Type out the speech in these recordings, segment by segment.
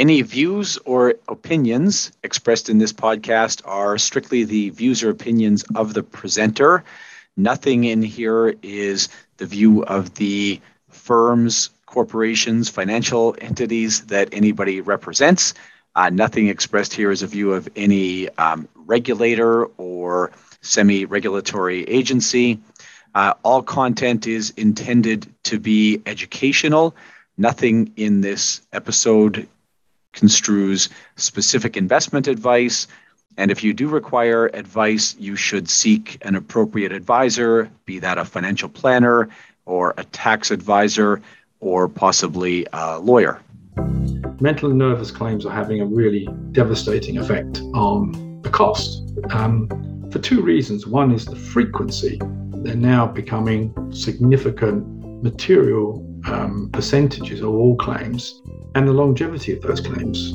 Any views or opinions expressed in this podcast are strictly the views or opinions of the presenter. Nothing in here is the view of the firms, corporations, financial entities that anybody represents. Uh, nothing expressed here is a view of any um, regulator or semi regulatory agency. Uh, all content is intended to be educational. Nothing in this episode construes specific investment advice. And if you do require advice, you should seek an appropriate advisor, be that a financial planner or a tax advisor or possibly a lawyer. Mental and nervous claims are having a really devastating effect on the cost um, for two reasons. One is the frequency, they're now becoming significant material um, percentages of all claims and the longevity of those claims.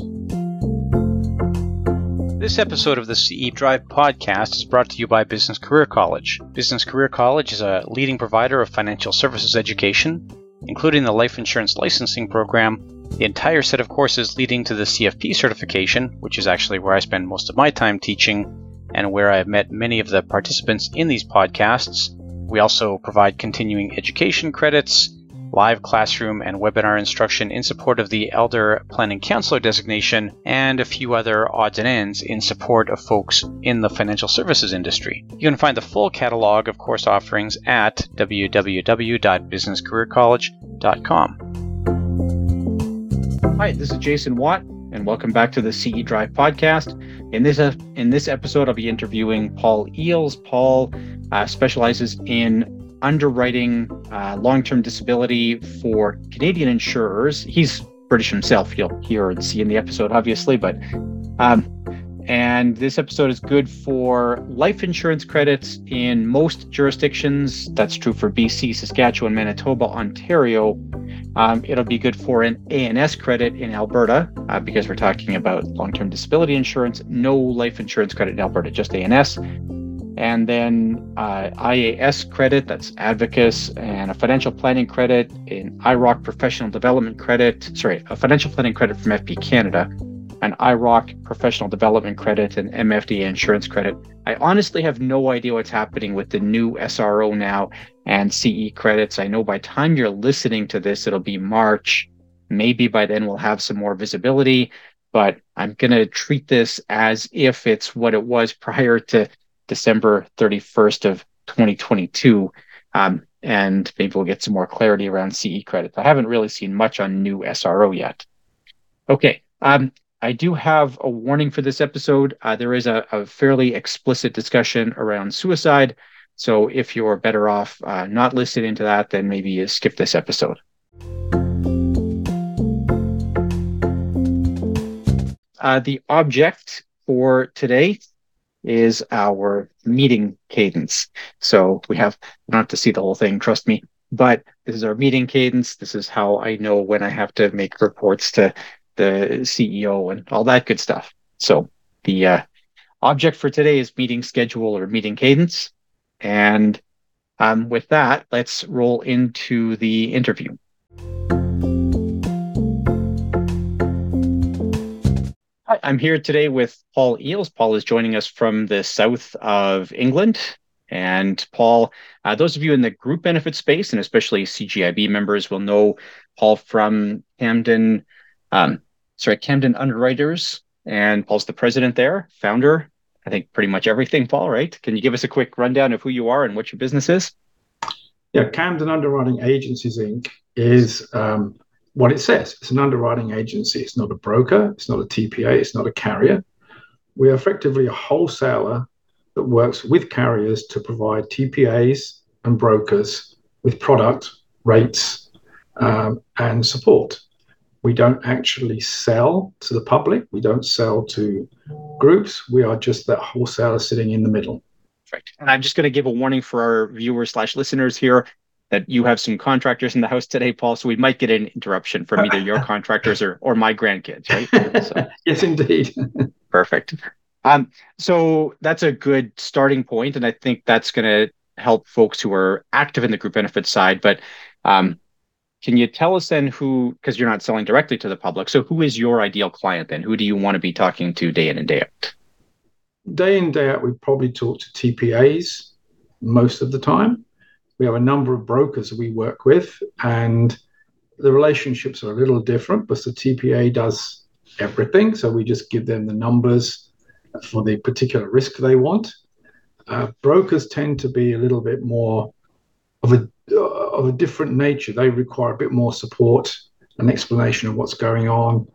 This episode of the CE Drive podcast is brought to you by Business Career College. Business Career College is a leading provider of financial services education, including the life insurance licensing program, the entire set of courses leading to the CFP certification, which is actually where I spend most of my time teaching and where I have met many of the participants in these podcasts. We also provide continuing education credits, live classroom and webinar instruction in support of the Elder Planning Counselor designation, and a few other odds and ends in support of folks in the financial services industry. You can find the full catalog of course offerings at www.businesscareercollege.com. Hi, this is Jason Watt, and welcome back to the CE Drive podcast. In this uh, in this episode, I'll be interviewing Paul Eels. Paul uh, specializes in underwriting uh, long term disability for Canadian insurers. He's British himself, you'll hear and see in the episode, obviously, but. Um, and this episode is good for life insurance credits in most jurisdictions. That's true for BC, Saskatchewan, Manitoba, Ontario. Um, it'll be good for an A&S credit in Alberta uh, because we're talking about long term disability insurance. No life insurance credit in Alberta, just A&S and then uh, IAS credit, that's Advocis, and a financial planning credit in IIROC professional development credit, sorry, a financial planning credit from FP Canada, an IIROC professional development credit, and MFDA insurance credit. I honestly have no idea what's happening with the new SRO now and CE credits. I know by time you're listening to this, it'll be March. Maybe by then we'll have some more visibility, but I'm going to treat this as if it's what it was prior to December 31st of 2022. Um, and maybe we'll get some more clarity around CE credits. I haven't really seen much on new SRO yet. Okay. Um, I do have a warning for this episode. Uh, there is a, a, fairly explicit discussion around suicide. So if you're better off uh, not listening to that, then maybe skip this episode. Uh, the object for today is our meeting cadence. So we have not to see the whole thing, trust me, but this is our meeting cadence. This is how I know when I have to make reports to the CEO and all that good stuff. So the uh, object for today is meeting schedule or meeting cadence. And um, with that, let's roll into the interview. Hi, I'm here today with Paul Eels. Paul is joining us from the south of England. And Paul, uh, those of you in the group benefit space, and especially CGIB members, will know Paul from Camden, um, sorry, Camden Underwriters. And Paul's the president there, founder. I think pretty much everything, Paul, right? Can you give us a quick rundown of who you are and what your business is? Yeah, Camden Underwriting Agencies Inc. is um, what it says. It's an underwriting agency. It's not a broker. It's not a TPA. It's not a carrier. We are effectively a wholesaler that works with carriers to provide TPAs and brokers with product, rates, um, and support. We don't actually sell to the public. We don't sell to groups. We are just that wholesaler sitting in the middle. Perfect. And I'm just going to give a warning for our viewers slash listeners here that you have some contractors in the house today, Paul. So we might get an interruption from either your contractors or or my grandkids, right? So, yes, indeed. perfect. Um, so that's a good starting point, and I think that's going to help folks who are active in the group benefit side. But um, can you tell us then who, because you're not selling directly to the public, so who is your ideal client then? Who do you want to be talking to day in and day out? Day in, day out, we probably talk to TPAs most of the time. We have a number of brokers we work with, and the relationships are a little different, but the TPA does everything. So we just give them the numbers for the particular risk they want. Uh, brokers tend to be a little bit more of a uh, of a different nature. They require a bit more support, an explanation of what's going on,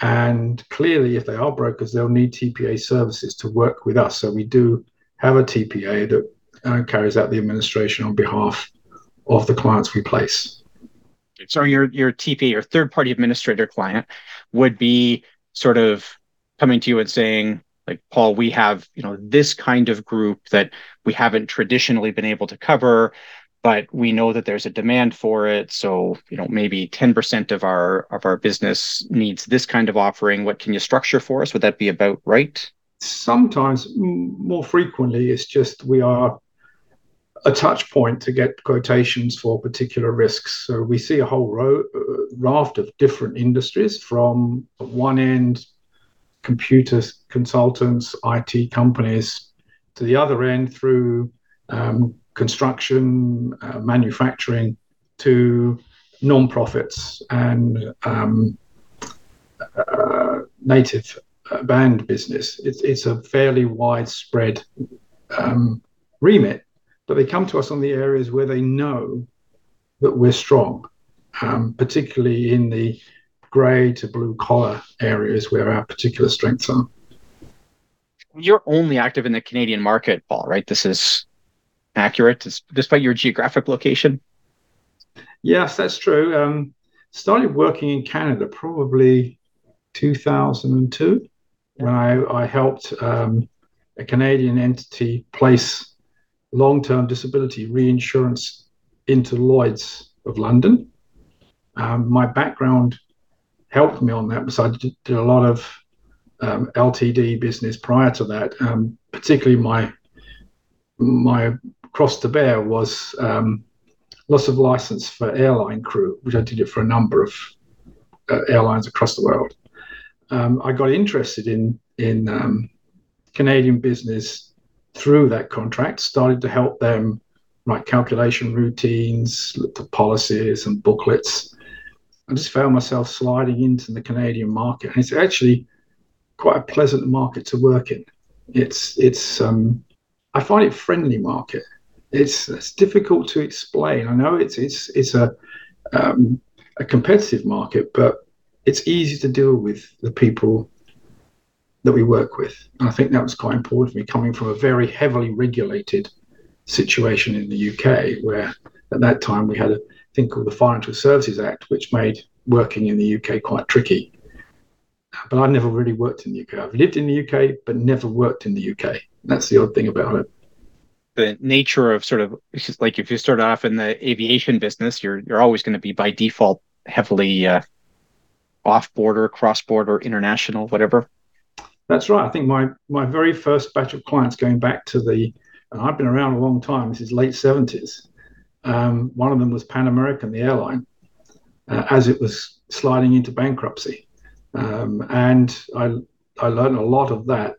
and clearly, if they are brokers, they'll need TPA services to work with us. So we do have a TPA that uh, carries out the administration on behalf of the clients we place. So your your TPA, your third party administrator client, would be sort of coming to you and saying, like Paul, we have you know this kind of group that we haven't traditionally been able to cover, but we know that there's a demand for it. So you know maybe 10% of our of our business needs this kind of offering. What can you structure for us? Would that be about right? Sometimes, more frequently, it's just we are a touch point to get quotations for particular risks. So we see a whole ro- uh, raft of different industries from one end, computer consultants, IT companies, to the other end through um, construction, uh, manufacturing, to non-profits and um, uh, native band business. It's, it's a fairly widespread um, remit but they come to us on the areas where they know that we're strong, um, particularly in the grey to blue collar areas where our particular strengths are. You're only active in the Canadian market, Paul, right? This is accurate despite your geographic location? Yes, that's true. Um, started working in Canada probably 2002 when I, I helped um, a Canadian entity place long term disability reinsurance into Lloyd's of London. Um, my background helped me on that because I did, did a lot of um, LTD business prior to that. Um, particularly, my my cross to bear was um, loss of license for airline crew, which I did it for a number of uh, airlines across the world. Um, I got interested in in um, Canadian business through that contract, started to help them write calculation routines, looked at policies and booklets. I just found myself sliding into the Canadian market, and it's actually quite a pleasant market to work in. It's it's um, I find it friendly market. It's it's difficult to explain. I know it's it's it's a um, a competitive market, but it's easy to deal with the people that we work with. And I think that was quite important for me coming from a very heavily regulated situation in the UK, where at that time we had a thing called the Financial Services Act, which made working in the UK quite tricky. But I've never really worked in the UK. I've lived in the UK, but never worked in the UK. That's the odd thing about it. The nature of sort of like if you start off in the aviation business, you're you're always going to be by default heavily uh, off border, cross border, international, whatever. That's right. I think my my very first batch of clients going back to the, and I've been around a long time. This is late 70s. Um, one of them was Pan American, the airline, uh, as it was sliding into bankruptcy, um, and I I learned a lot of that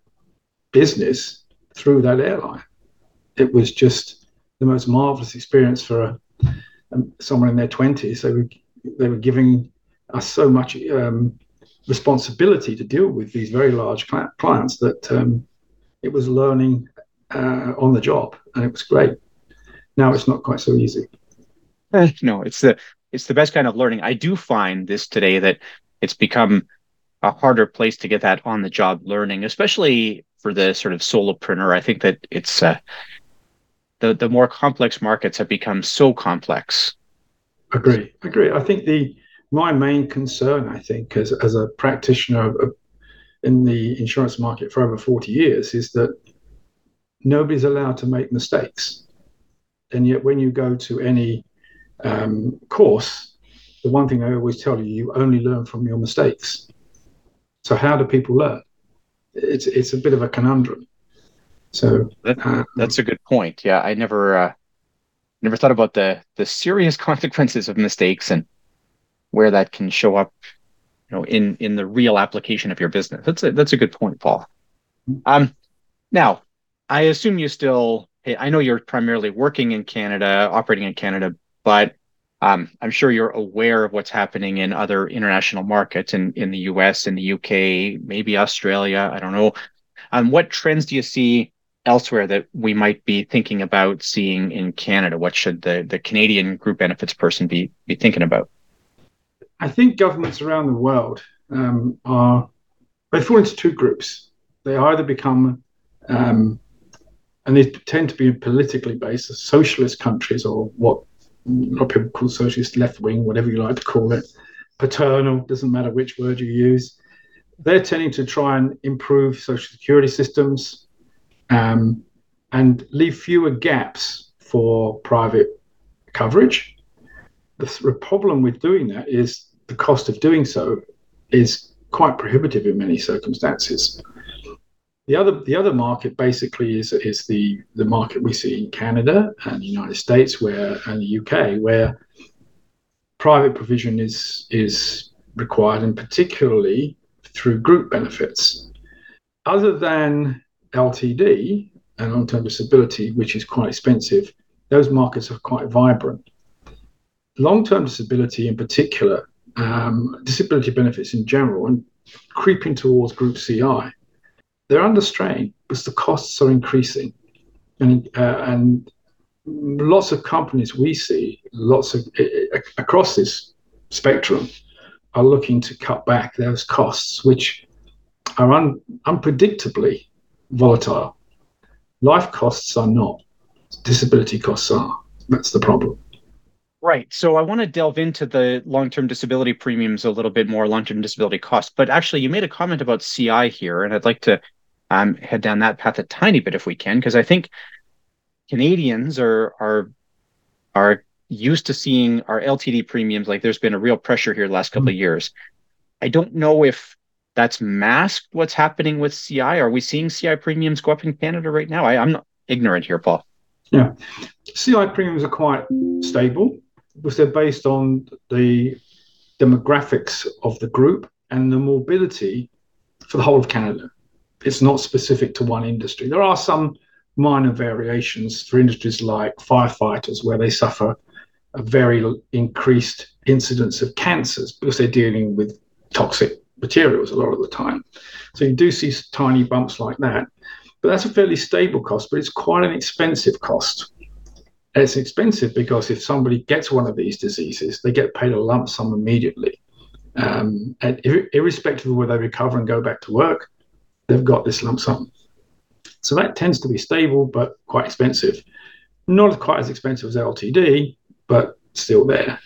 business through that airline. It was just the most marvelous experience for a, um, someone in their 20s. They were they were giving us so much um, responsibility to deal with these very large clients that um, it was learning uh, on the job, and it was great. Now it's not quite so easy. No, it's the it's the best kind of learning. I do find this today that it's become a harder place to get that on the job learning, especially for the sort of solopreneur. I think that it's uh, the the more complex markets have become so complex. Agree, agree. I think the my main concern, I think, as, as a practitioner of, in the insurance market for over 40 years, is that nobody's allowed to make mistakes. And yet, when you go to any um, course, the one thing I always tell you, you only learn from your mistakes. So, how do people learn? It's it's a bit of a conundrum. So that, uh, that's a good point. Yeah, I never uh, never thought about the the serious consequences of mistakes and where that can show up, you know, in in the real application of your business. That's a that's a good point, Paul. Um, now, I assume you still. I know you're primarily working in Canada, operating in Canada, but um, I'm sure you're aware of what's happening in other international markets in, in the US, in the UK, maybe Australia. I don't know. Um, what trends do you see elsewhere that we might be thinking about seeing in Canada? What should the, the Canadian group benefits person be, be thinking about? I think governments around the world um, are, they fall into two groups. They either become, um, and they tend to be politically based, socialist countries or what a lot of people call socialist left wing, whatever you like to call it, paternal, doesn't matter which word you use. They're tending to try and improve social security systems um, and leave fewer gaps for private coverage. The problem with doing that is the cost of doing so is quite prohibitive in many circumstances. The other the other market basically is is the the market we see in Canada and the United States where and the UK where private provision is is required and particularly through group benefits. Other than LTD and long-term disability, which is quite expensive, those markets are quite vibrant. Long-term disability in particular, um, disability benefits in general, and creeping towards group CI they're under strain because the costs are increasing, and uh, and lots of companies we see, lots of across this spectrum, are looking to cut back those costs, which are un, unpredictably volatile. Life costs are not. Disability costs are. That's the problem. Right. So I want to delve into the long-term disability premiums a little bit more, long-term disability costs. But actually, you made a comment about CI here, and I'd like to um, head down that path a tiny bit if we can, because I think Canadians are are are used to seeing our LTD premiums. Like there's been a real pressure here the last couple mm-hmm. of years. I don't know if that's masked what's happening with CI. Are we seeing CI premiums go up in Canada right now? I, I'm not ignorant here, Paul. Yeah, CI premiums are quite stable because they're based on the demographics of the group and the morbidity for the whole of Canada it's not specific to one industry. There are some minor variations for industries like firefighters, where they suffer a very increased incidence of cancers because they're dealing with toxic materials a lot of the time. So you do see tiny bumps like that. But that's a fairly stable cost, but it's quite an expensive cost. It's expensive because if somebody gets one of these diseases, they get paid a lump sum immediately. Um, and irrespective of whether they recover and go back to work, they've got this lump sum. So that tends to be stable but quite expensive. Not quite as expensive as LTD, but still there.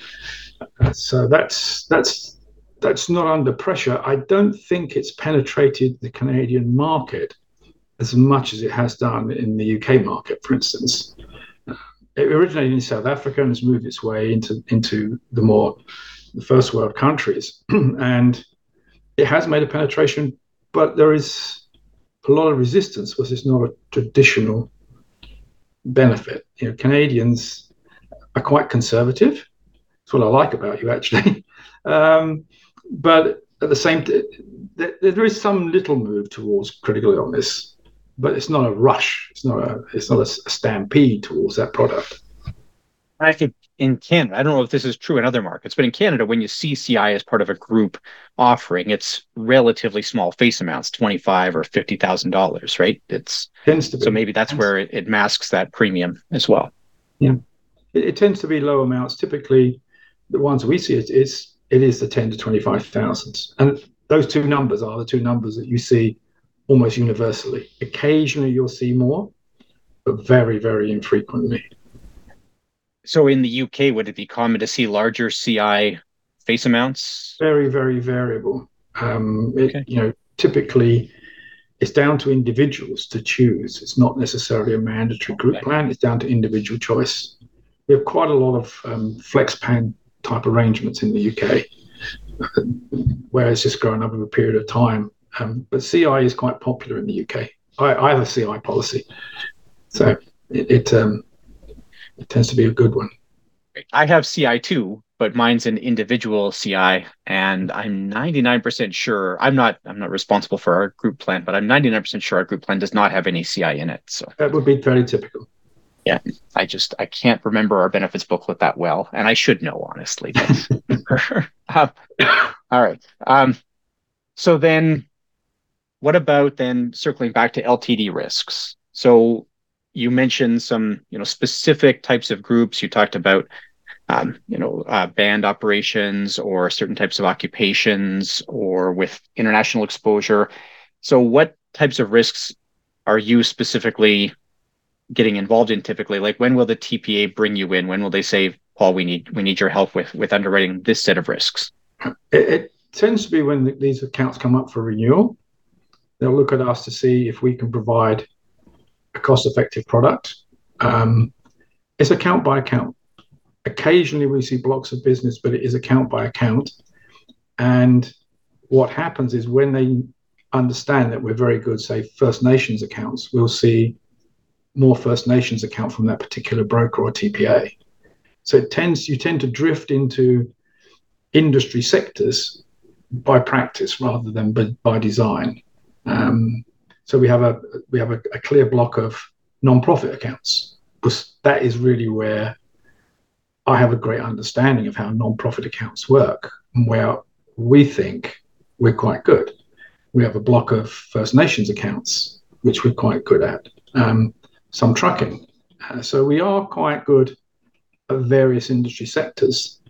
Uh, so that's that's that's not under pressure. I don't think it's penetrated the Canadian market as much as it has done in the UK market, for instance. It originated in South Africa and has moved its way into into the more the first world countries, and it has made a penetration but there is a lot of resistance because it's not a traditional benefit. You know, Canadians are quite conservative. That's what I like about you, actually. um, but at the same time, there is some little move towards critical illness, but it's not a rush. It's not a it's not a, stampede towards that product. I think in Canada, I don't know if this is true in other markets, but in Canada, when you see CI as part of a group offering, it's relatively small face amounts, twenty-five or fifty thousand dollars, right? It's tends to be. so maybe that's where it, it, masks that premium as well. Yeah, it, it, tends to be low amounts. Typically, the ones we see it is it is the ten to twenty-five thousands, and those two numbers are the two numbers that you see almost universally. Occasionally, you'll see more, but very, very infrequently. So in the UK, would it be common to see larger CI face amounts? Very, very variable. Um, it, okay. You know, typically it's down to individuals to choose. It's not necessarily a mandatory group okay. plan. It's down to individual choice. We have quite a lot of um, flex plan type arrangements in the UK, where it's just growing up over a period of time. Um, but CI is quite popular in the UK. I, I have a CI policy, so it, it um, it tends to be a good one. I have CI too, but mine's an individual CI, and I'm 99% sure I'm not I'm not responsible for our group plan, but I'm 99% sure our group plan does not have any CI in it. So that would be fairly typical. Yeah, I just I can't remember our benefits booklet that well, and I should know honestly. Um, all right. Um, so then, what about then circling back to LTD risks? So you mentioned some you know specific types of groups. You talked about um, you know, uh, band operations or certain types of occupations or with international exposure. So, what types of risks are you specifically getting involved in typically? Like, when will the TPA bring you in? When will they say, Paul, we need we need your help with with underwriting this set of risks? It, it tends to be when the, these accounts come up for renewal. They'll look at us to see if we can provide a cost-effective product. Um, it's account by account. Occasionally we see blocks of business, but it is account by account. And what happens is when they understand that we're very good, say, First Nations accounts, we'll see more First Nations account from that particular broker or TPA. So it tends you tend to drift into industry sectors by practice rather than by, by design. Um, so we have a we have a, a clear block of non-profit accounts because that is really where I have a great understanding of how non-profit accounts work and where we think we're quite good. We have a block of First Nations accounts, which we're quite good at, um, some trucking. Uh, so we are quite good at various industry sectors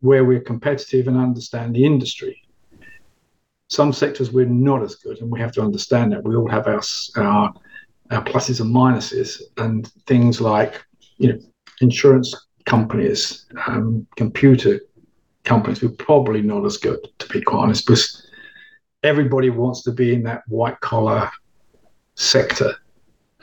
where we're competitive and understand the industry. Some sectors we're not as good, and we have to understand that. We all have our, our, our pluses and minuses, and things like you know insurance companies, um, computer companies, we're probably not as good, to be quite honest, because everybody wants to be in that white collar sector.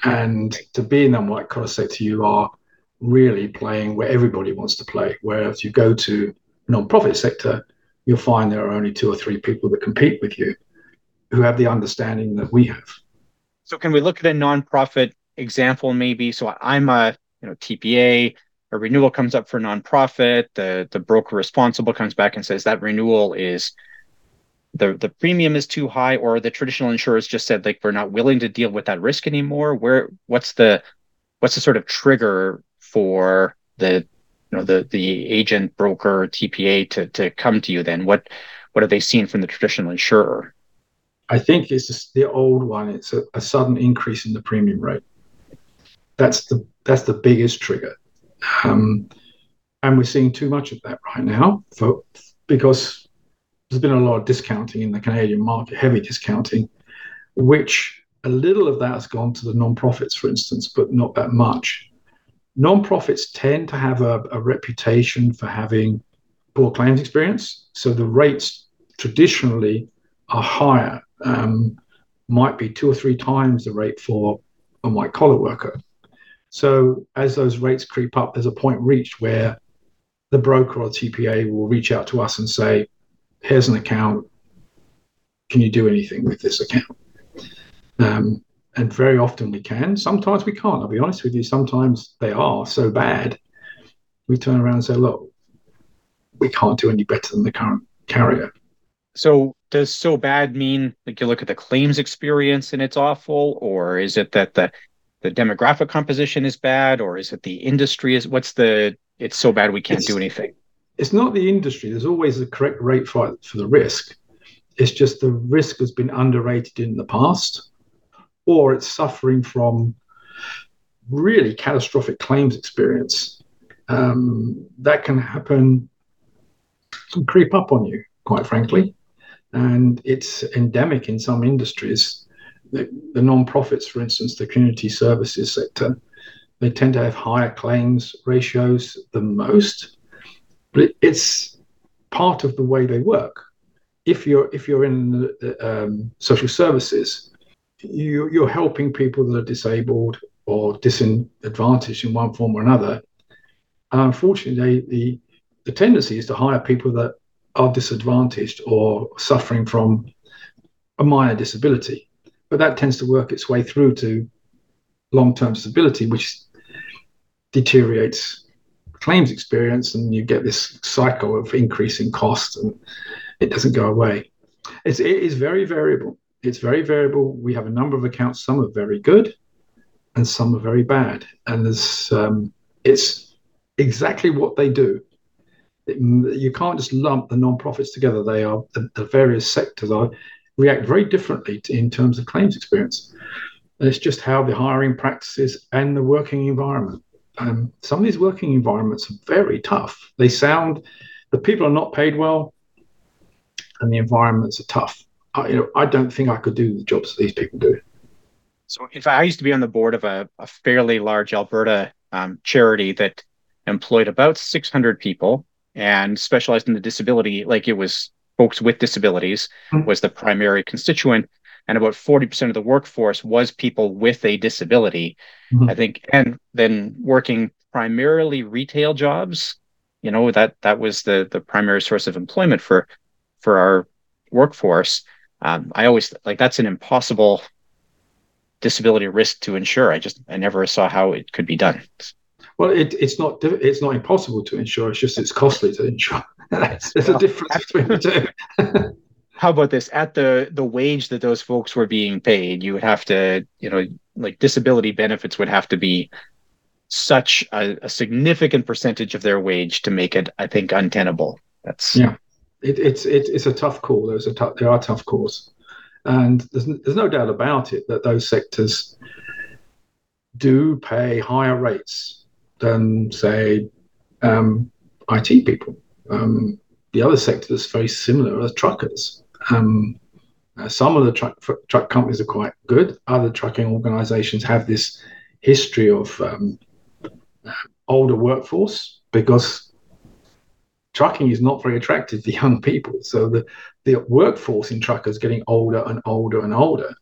And to be in that white collar sector, you are really playing where everybody wants to play. Whereas you go to non-profit sector, you'll find there are only two or three people that compete with you who have the understanding that we have. So can we look at a non-profit example maybe? So I'm a you know TPA, a renewal comes up for nonprofit, the the broker responsible comes back and says that renewal is the the premium is too high, or the traditional insurers just said like we're not willing to deal with that risk anymore. Where what's the what's the sort of trigger for the know the the agent broker TPA to to come to you then? What what have they seen from the traditional insurer? I think it's just the old one. It's a, sudden increase in the premium rate. That's the that's the biggest trigger. Um, and we're seeing too much of that right now because there's been a lot of discounting in the Canadian market, heavy discounting, which a little of that has gone to the non-profits, for instance, but not that much. Non-profits tend to have a, a reputation for having poor claims experience, so the rates traditionally are higher, um, might be two or three times the rate for a white collar worker. So as those rates creep up, there's a point reached where the broker or TPA will reach out to us and say, here's an account. Can you do anything with this account? Um, and very often we can. Sometimes we can't. I'll be honest with you. Sometimes they are so bad, we turn around and say, look, we can't do any better than the current carrier. So does so bad mean like you look at the claims experience and it's awful, or is it that the the demographic composition is bad, or is it the industry is what's the it's so bad we can't it's, do anything? It's not the industry. There's always the correct rate for for the risk. It's just the risk has been underrated in the past, or it's suffering from really catastrophic claims experience. Um, that can happen, can creep up on you, quite frankly. And it's endemic in some industries the, the non-profits, for instance, the community services sector, they tend to have higher claims ratios than most, but it's part of the way they work. If you're if you're in um, social services, you, you're helping people that are disabled or disadvantaged in one form or another. And unfortunately, the the tendency is to hire people that are disadvantaged or suffering from a minor disability but that tends to work its way through to long-term disability, which deteriorates claims experience, and you get this cycle of increasing costs, and it doesn't go away. It's, it is very variable. It's very variable. We have a number of accounts. Some are very good, and some are very bad. And there's um, it's exactly what they do. It, you can't just lump the non-profits together. They are the, the various sectors are react very differently to, in terms of claims experience. And it's just how the hiring practices and the working environment. Um, some of these working environments are very tough. They sound the people are not paid well, and the environments are tough. I, you know, I don't think I could do the jobs that these people do. So, in fact, I used to be on the board of a, a fairly large Alberta um, charity that employed about 600 people and specialized in the disability. Like it was folks with disabilities mm-hmm. was the primary constituent, and about 40% of the workforce was people with a disability. Mm-hmm. I think, and then working primarily retail jobs. You know that that was the the primary source of employment for for our workforce. Um, I always like that's an impossible disability risk to insure. I just I never saw how it could be done. Well, it, it's not it's not impossible to insure. It's just it's costly to insure. There's well, a difference between the two. how about this? At the the wage that those folks were being paid, you would have to, you know, like disability benefits would have to be such a, a significant percentage of their wage to make it, I think, untenable. That's yeah it, it's it, it's a tough call. There's a t- there are tough calls, and there's there's no doubt about it that those sectors do pay higher rates than say um, IT people. Um, the other sector that's very similar are truckers. Um, uh, some of the truck truck companies are quite good. Other trucking organisations have this history of um, uh, older workforce because trucking is not very attractive to young people. So the, the workforce in truckers is getting older and older and older.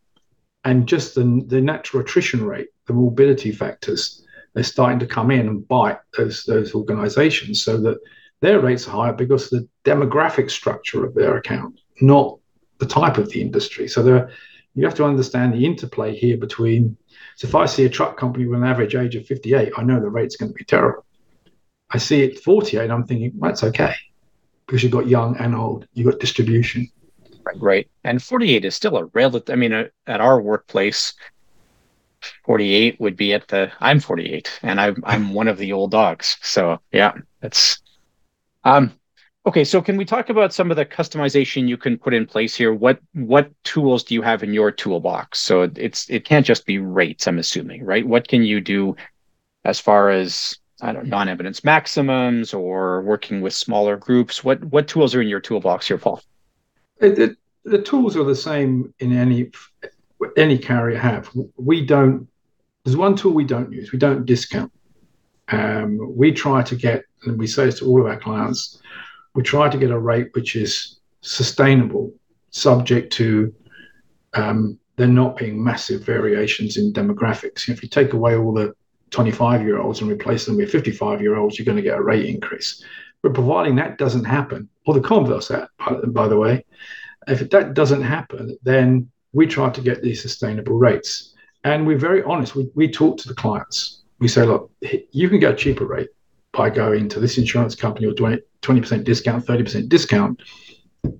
And just the, the natural attrition rate, the morbidity factors, they're starting to come in and bite those, those organizations so that their rates are higher because of the demographic structure of their account, not the type of the industry. So there, you have to understand the interplay here between. So if I see a truck company with an average age of 58, I know the rate's going to be terrible. I see it 48, I'm thinking, that's okay. Because you've got young and old, you've got distribution. Right. And 48 is still a relative, I mean, uh, at our workplace, 48 would be at the, I'm 48 and I'm, I'm one of the old dogs. So yeah, that's, um, okay. So can we talk about some of the customization you can put in place here? What, what tools do you have in your toolbox? So it's, it can't just be rates, I'm assuming, right? What can you do as far as I don't non-evidence maximums or working with smaller groups? What what tools are in your toolbox here, Paul? The, the tools are the same in any any carrier have. We don't. There's one tool we don't use. We don't discount. Um, we try to get, and we say this to all of our clients, we try to get a rate which is sustainable, subject to um, there not being massive variations in demographics. If you take away all the 25 year olds and replace them with 55 year olds, you're going to get a rate increase. But providing that doesn't happen, or the converse, that, by the way, if that doesn't happen, then we try to get these sustainable rates. And we're very honest. We, we talk to the clients. We say, look, you can get a cheaper rate by going to this insurance company or 20, 20% discount, 30% discount.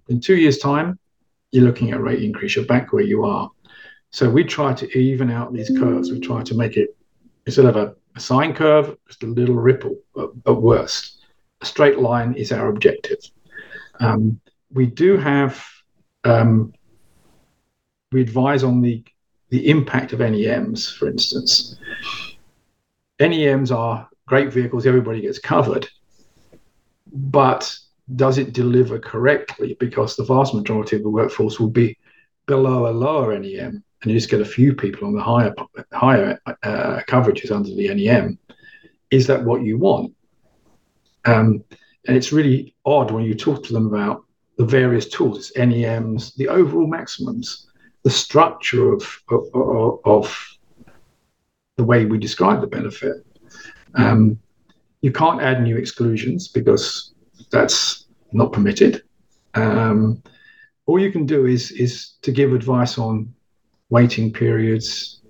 In two years' time, you're looking at a rate increase. You're back where you are. So we try to even out these curves. We try to make it instead of a, a sine curve, just a little ripple, but, but worse. A straight line is our objective. Um, we do have, um, we advise on the, the impact of NEMs, for instance. NEMs are great vehicles, everybody gets covered, but does it deliver correctly? Because the vast majority of the workforce will be below a lower NEM and you just get a few people on the higher higher uh, coverages under the NEM, is that what you want? Um, and it's really odd when you talk to them about the various tools, it's NEMs, the overall maximums, the structure of, of, of the way we describe the benefit. Um, you can't add new exclusions because that's not permitted. Um, all you can do is is to give advice on waiting periods,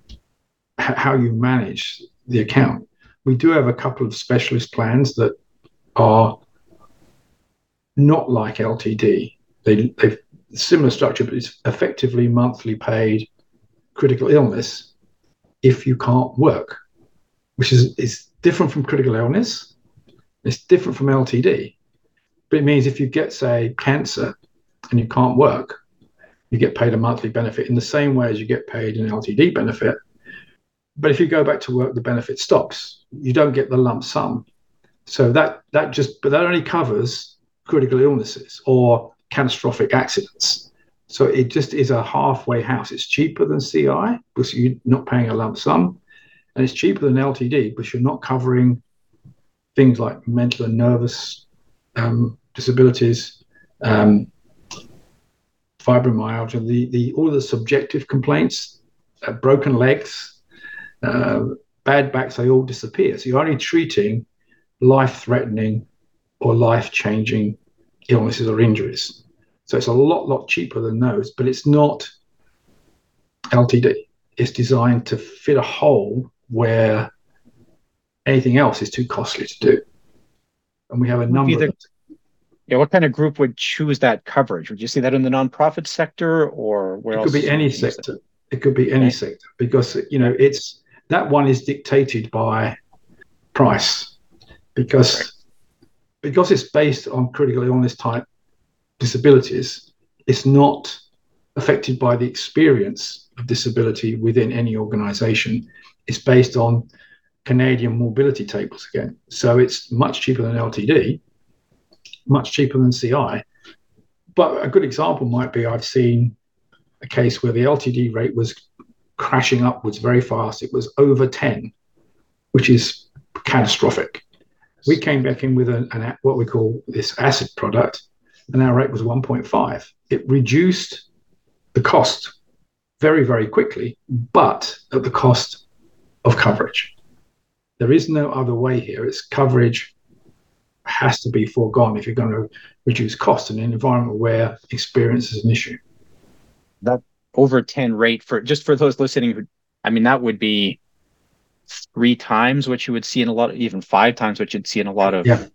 how you manage the account. we do have a couple of specialist plans that are not like LTD. They, they've similar structure, but it's effectively monthly paid critical illness if you can't work, which is, is different from critical illness. It's different from LTD. But it means if you get, say, cancer and you can't work, you get paid a monthly benefit in the same way as you get paid an LTD benefit. But if you go back to work, the benefit stops. You don't get the lump sum. So that that just but that only covers critical illnesses or catastrophic accidents. So it just is a halfway house. It's cheaper than CI because you're not paying a lump sum, and it's cheaper than LTD because you're not covering things like mental and nervous um, disabilities, um, fibromyalgia, the, the all the subjective complaints, uh, broken legs, uh, bad backs, they all disappear. So you're only treating life-threatening or life-changing illnesses or injuries. So it's a lot, lot cheaper than those, but it's not LTD. It's designed to fit a hole where anything else is too costly to do. And we have a number. The, yeah, what kind of group would choose that coverage? Would you see that in the nonprofit sector, or where else? it could be any sector? It? it could be any okay. sector because you know it's that one is dictated by price because right because it's based on critical illness type disabilities, it's not affected by the experience of disability within any organization. It's based on Canadian morbidity tables again. So it's much cheaper than LTD, much cheaper than CI. But a good example might be I've seen a case where the LTD rate was crashing upwards very fast. It was over 10, which is catastrophic. We came back in with an, an, what we call this acid product, and our rate was 1.5. It reduced the cost very, very quickly, but at the cost of coverage. There is no other way here. It's coverage has to be foregone if you're going to reduce cost in an environment where experience is an issue. That over 10 rate for just for those listening who I mean that would be three times what you would see in a lot of even five times what you'd see in a lot of yeah.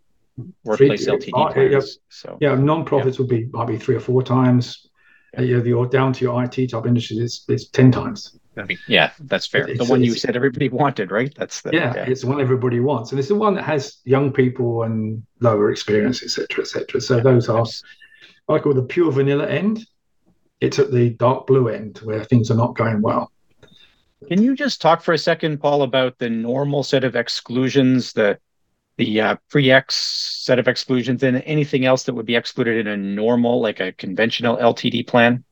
workplace three, LTD plans. Yeah, so yeah, non-profits yeah. would be might be three or four times. Yeah. Uh, you know, the down to your IT type industry is it's ten times. Yeah, that's fair. It's, the one you said everybody wanted, right? That's the yeah, yeah, it's the one everybody wants, and it's the one that has young people and lower experience, etc., etc. So those are, I call the pure vanilla end. It's at the dark blue end where things are not going well. Can you just talk for a second, Paul, about the normal set of exclusions, the the uh, pre-X set of exclusions, and anything else that would be excluded in a normal, like a conventional LTD plan?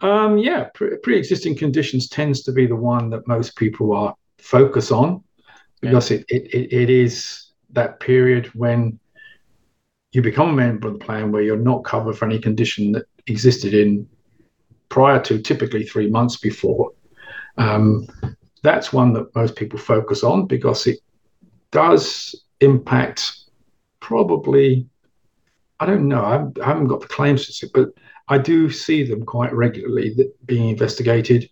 Um, yeah, pre- existing conditions tends to be the one that most people are focus on because it, it, it, it is that period when you become a member of the plan where you're not covered for any condition that existed in prior to typically three months before. Um, that's one that most people focus on because it does impact probably, I don't know, I haven't got the claims but I do see them quite regularly being investigated.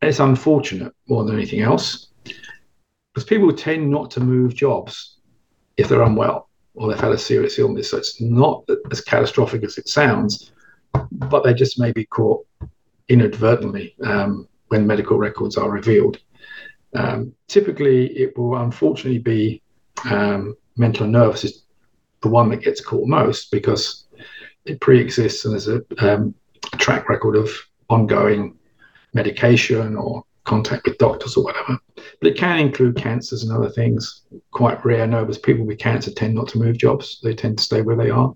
It's unfortunate more than anything else because people tend not to move jobs if they're unwell or they've had a serious illness. So it's not as catastrophic as it sounds, but they just may be caught inadvertently. Um, when medical records are revealed. Um, typically, it will unfortunately be um, mental and nervous is the one that gets caught most because it pre-exists and there's a, um, track record of ongoing medication or contact with doctors or whatever. But it can include cancers and other things. Quite rare, no, because people with cancer tend not to move jobs. They tend to stay where they are.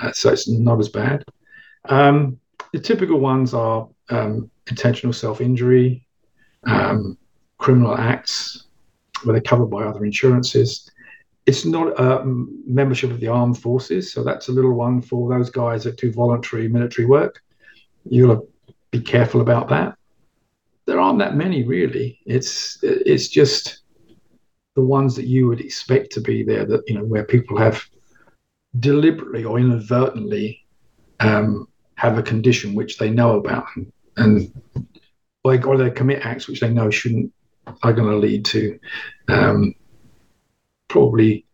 Uh, so it's not as bad. Um, the typical ones are um, intentional self injury, um, criminal acts where they're covered by other insurances. It's not a membership of the armed forces, so that's a little one for those guys that do voluntary military work. You'll be careful about that. There aren't that many really. It's it's just the ones that you would expect to be there. That you know where people have deliberately or inadvertently um, have a condition which they know about and and or they, or they commit acts which they know shouldn't are going to lead to um, probably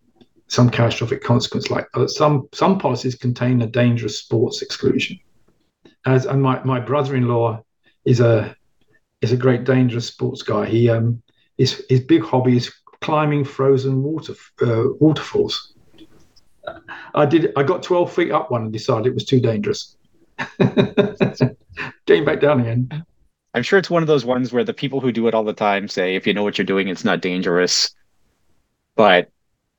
some catastrophic consequence. Like uh, some some policies contain a dangerous sports exclusion. As and my, my brother-in-law is a is a great dangerous sports guy. He um his his big hobby is climbing frozen water uh, waterfalls. I did. I got 12 feet up one and decided it was too dangerous. Came back down again. I'm sure it's one of those ones where the people who do it all the time say, if you know what you're doing, it's not dangerous. But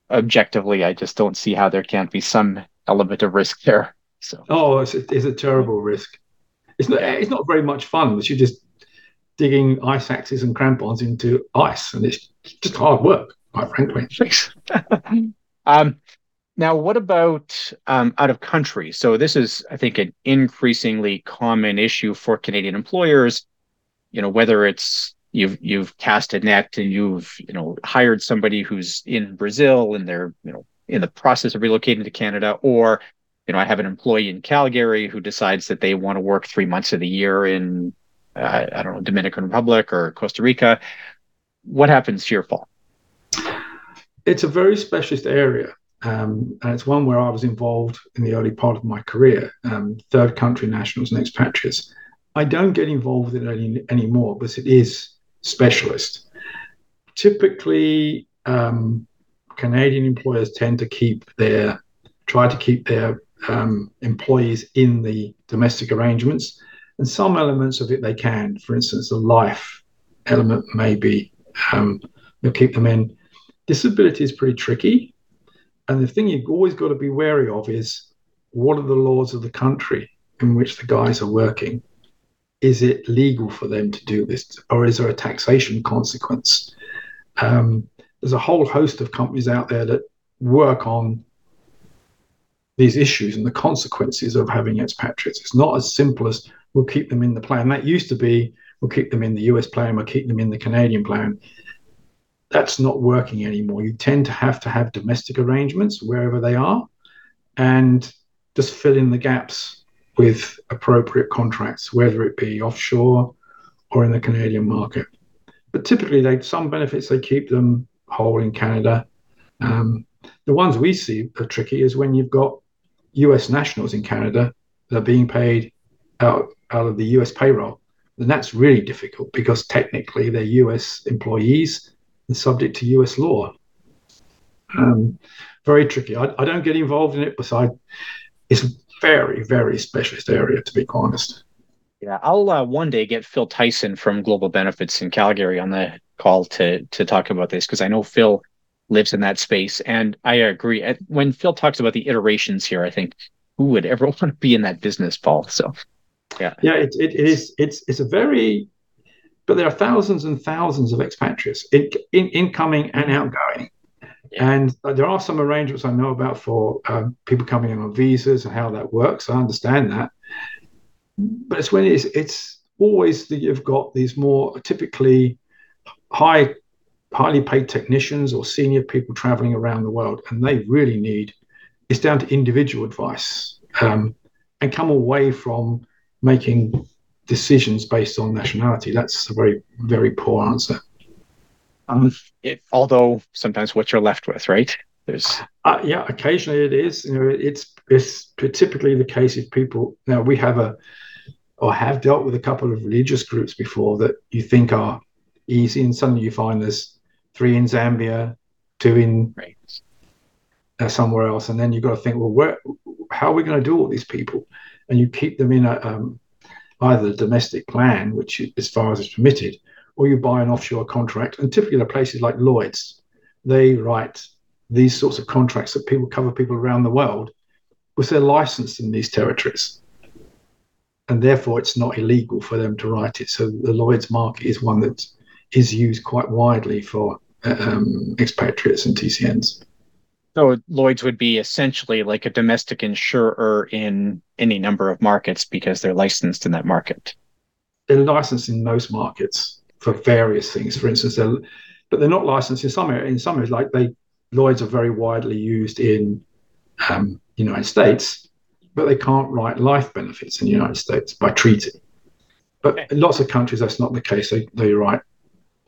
objectively, I just don't see how there can't be some element of risk there. So. Oh, it's a, it's a terrible risk. It's not. It's not very much fun. You're just digging ice axes and crampons into ice, and it's just hard work, quite frankly. um, now, what about um, out of country? So this is, I think, an increasingly common issue for Canadian employers. You know, whether it's you've you've cast a net and you've you know hired somebody who's in Brazil and they're you know in the process of relocating to Canada, or you know I have an employee in Calgary who decides that they want to work three months of the year in uh, I don't know Dominican Republic or Costa Rica. What happens to your fall? It's a very specialist area. Um, and it's one where I was involved in the early part of my career, um, third country nationals and expatriates. I don't get involved in it any, anymore, but it is specialist. Typically, um, Canadian employers tend to keep their try to keep their um, employees in the domestic arrangements, and some elements of it they can. For instance, the life element maybe um, they'll keep them in. Disability is pretty tricky and the thing you've always got to be wary of is what are the laws of the country in which the guys are working? Is it legal for them to do this, or is there a taxation consequence? Um, there's a whole host of companies out there that work on these issues and the consequences of having expatriates. It's not as simple as we'll keep them in the plan. That used to be we'll keep them in the US plan, we'll keep them in the Canadian plan that's not working anymore. You tend to have to have domestic arrangements wherever they are and just fill in the gaps with appropriate contracts, whether it be offshore or in the Canadian market. But typically, they some benefits they keep them whole in Canada. Um, the ones we see are tricky is when you've got US nationals in Canada that are being paid out, out of the US payroll. And that's really difficult because technically they're US employees and subject to US law. Um, very tricky. I, don't get involved in it, but I, it's very, very specialist area, to be honest. Yeah, I'll uh, one day get Phil Tyson from Global Benefits in Calgary on the call to to talk about this because I know Phil lives in that space, and I agree. When Phil talks about the iterations here, I think who would ever want to be in that business, Paul? So, yeah, yeah, it, it, it is. It's it's a very but there are thousands and thousands of expatriates, in, in, incoming and outgoing. Yeah. And there are some arrangements I know about for um, people coming in on visas and how that works. I understand that. But it's when it's, it's always that you've got these more typically high, highly paid technicians or senior people traveling around the world, and they really need it's down to individual advice um, and come away from making decisions based on nationality. That's a very, very poor answer. Um, it, although sometimes what you're left with, right? There's uh, yeah, occasionally it is. You know, it's it's typically the case if people now we have a or have dealt with a couple of religious groups before that you think are easy, and suddenly you find there's three in Zambia, two in right. uh, somewhere else, and then you've got to think, well, where, how are we going to do all these people? And you keep them in a um, either the domestic plan, which as far as is permitted, or you buy an offshore contract. And typically, the places like Lloyd's, they write these sorts of contracts that people cover people around the world because they're licensed in these territories. And therefore, it's not illegal for them to write it. So the Lloyd's market is one that is used quite widely for um, expatriates and TCNs. So Lloyd's would be essentially like a domestic insurer in any number of markets because they're licensed in that market. They're licensed in most markets for various things. For instance, they're, but they're not licensed in some areas. In some areas, like they Lloyd's are very widely used in um, United States, but they can't write life benefits in the United States by treaty. But okay. in lots of countries, that's not the case. They, they write